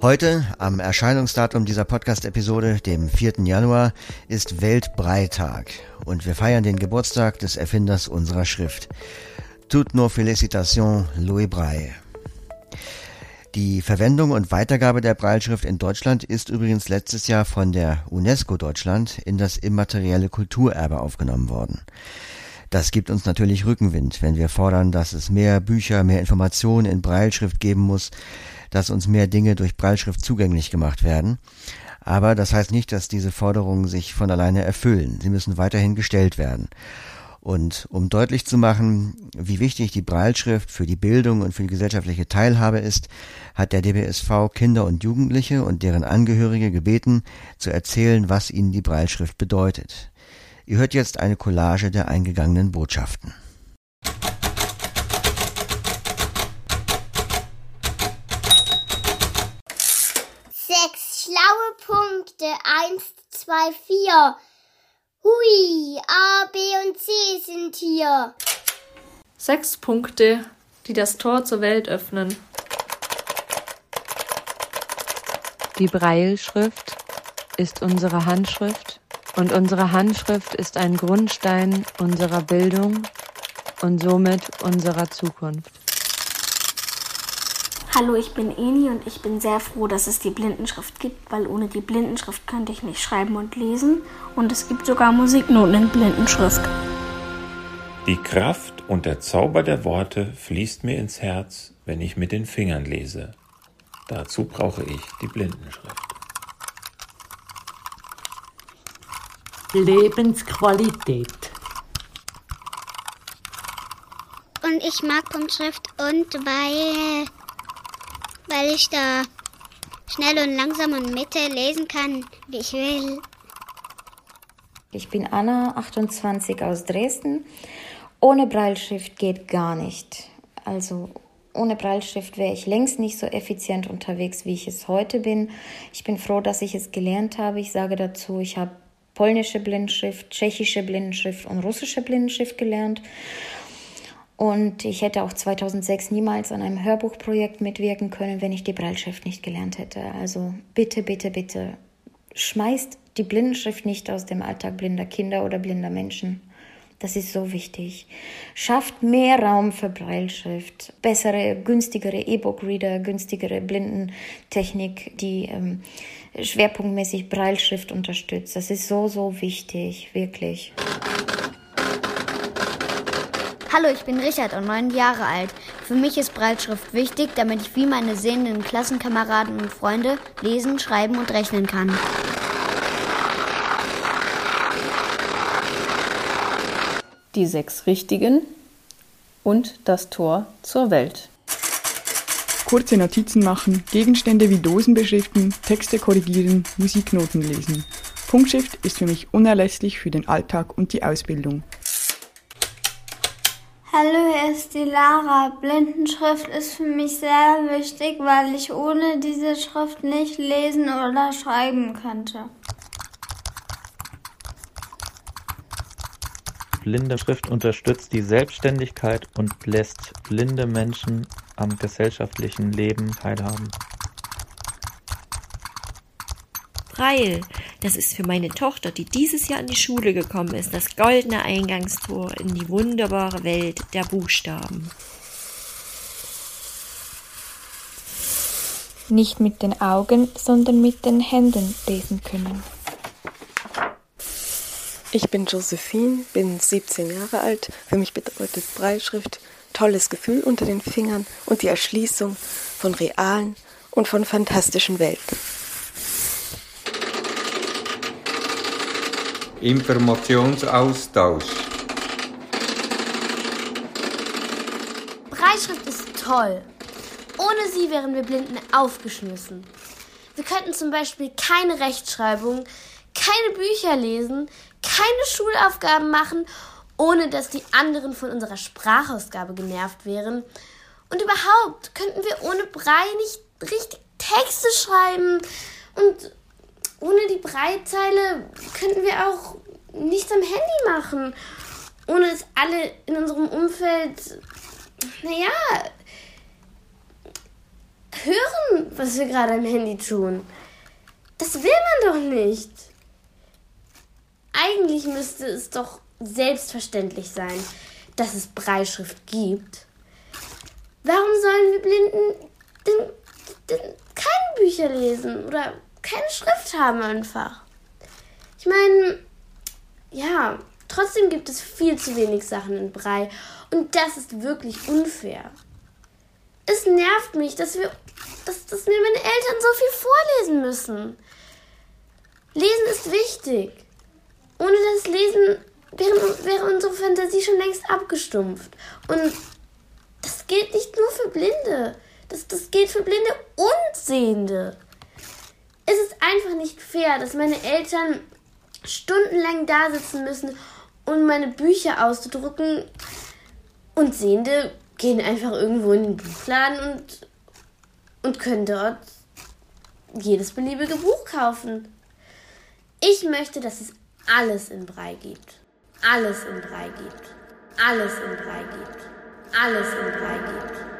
Heute, am Erscheinungsdatum dieser Podcast-Episode, dem 4. Januar, ist Weltbreitag und wir feiern den Geburtstag des Erfinders unserer Schrift. Toutes nos félicitations, Louis Braille. Die Verwendung und Weitergabe der Breilschrift in Deutschland ist übrigens letztes Jahr von der UNESCO Deutschland in das immaterielle Kulturerbe aufgenommen worden. Das gibt uns natürlich Rückenwind, wenn wir fordern, dass es mehr Bücher, mehr Informationen in Breilschrift geben muss, dass uns mehr Dinge durch Breilschrift zugänglich gemacht werden. Aber das heißt nicht, dass diese Forderungen sich von alleine erfüllen. Sie müssen weiterhin gestellt werden. Und um deutlich zu machen, wie wichtig die Breilschrift für die Bildung und für die gesellschaftliche Teilhabe ist, hat der DBSV Kinder und Jugendliche und deren Angehörige gebeten, zu erzählen, was ihnen die Breilschrift bedeutet. Ihr hört jetzt eine Collage der eingegangenen Botschaften. Punkte. Eins, zwei, vier. Hui, A, B und C sind hier. Sechs Punkte, die das Tor zur Welt öffnen. Die Breilschrift ist unsere Handschrift und unsere Handschrift ist ein Grundstein unserer Bildung und somit unserer Zukunft. Hallo, ich bin Eni und ich bin sehr froh, dass es die Blindenschrift gibt, weil ohne die Blindenschrift könnte ich nicht schreiben und lesen und es gibt sogar Musiknoten in Blindenschrift. Die Kraft und der Zauber der Worte fließt mir ins Herz, wenn ich mit den Fingern lese. Dazu brauche ich die Blindenschrift. Lebensqualität. Und ich mag Punktschrift und weil weil ich da schnell und langsam und Mitte lesen kann, wie ich will. Ich bin Anna, 28 aus Dresden. Ohne Breilschrift geht gar nicht. Also ohne Breilschrift wäre ich längst nicht so effizient unterwegs, wie ich es heute bin. Ich bin froh, dass ich es gelernt habe. Ich sage dazu, ich habe polnische Blindschrift, tschechische Blindschrift und russische Blindschrift gelernt. Und ich hätte auch 2006 niemals an einem Hörbuchprojekt mitwirken können, wenn ich die Breilschrift nicht gelernt hätte. Also bitte, bitte, bitte, schmeißt die Blindenschrift nicht aus dem Alltag blinder Kinder oder blinder Menschen. Das ist so wichtig. Schafft mehr Raum für Breilschrift, bessere, günstigere E-Book-Reader, günstigere Blindentechnik, die ähm, schwerpunktmäßig Breilschrift unterstützt. Das ist so, so wichtig, wirklich. Hallo, ich bin Richard und neun Jahre alt. Für mich ist Breitschrift wichtig, damit ich wie meine sehenden Klassenkameraden und Freunde lesen, schreiben und rechnen kann. Die sechs Richtigen und das Tor zur Welt. Kurze Notizen machen, Gegenstände wie Dosen beschriften, Texte korrigieren, Musiknoten lesen. Punktschrift ist für mich unerlässlich für den Alltag und die Ausbildung. Hallo, hier ist die Lara. Blindenschrift ist für mich sehr wichtig, weil ich ohne diese Schrift nicht lesen oder schreiben könnte. Blinde Schrift unterstützt die Selbstständigkeit und lässt blinde Menschen am gesellschaftlichen Leben teilhaben. Breil. Das ist für meine Tochter, die dieses Jahr in die Schule gekommen ist, das goldene Eingangstor in die wunderbare Welt der Buchstaben. Nicht mit den Augen, sondern mit den Händen lesen können. Ich bin Josephine, bin 17 Jahre alt. Für mich bedeutet Breilschrift tolles Gefühl unter den Fingern und die Erschließung von realen und von fantastischen Welten. Informationsaustausch. Breitschrift ist toll. Ohne sie wären wir Blinden aufgeschmissen. Wir könnten zum Beispiel keine Rechtschreibung, keine Bücher lesen, keine Schulaufgaben machen, ohne dass die anderen von unserer Sprachausgabe genervt wären. Und überhaupt könnten wir ohne Brei nicht richtig Texte schreiben und ohne die Breitzeile könnten wir auch nichts am Handy machen. Ohne dass alle in unserem Umfeld, naja, hören, was wir gerade am Handy tun. Das will man doch nicht. Eigentlich müsste es doch selbstverständlich sein, dass es Breitschrift gibt. Warum sollen wir Blinden denn, denn keine Bücher lesen oder keine Schrift haben einfach? Ich meine, ja, trotzdem gibt es viel zu wenig Sachen in Brei und das ist wirklich unfair. Es nervt mich, dass wir, dass, dass mir meine Eltern so viel vorlesen müssen. Lesen ist wichtig. Ohne das Lesen wäre, wäre unsere Fantasie schon längst abgestumpft. Und das gilt nicht nur für Blinde. Das, das gilt für Blinde und Sehende. Es ist einfach nicht fair, dass meine Eltern stundenlang da sitzen müssen, um meine Bücher auszudrucken. Und Sehende gehen einfach irgendwo in den Buchladen und, und können dort jedes beliebige Buch kaufen. Ich möchte, dass es alles in Brei gibt. Alles in Brei gibt. Alles in Brei gibt. Alles in Brei gibt.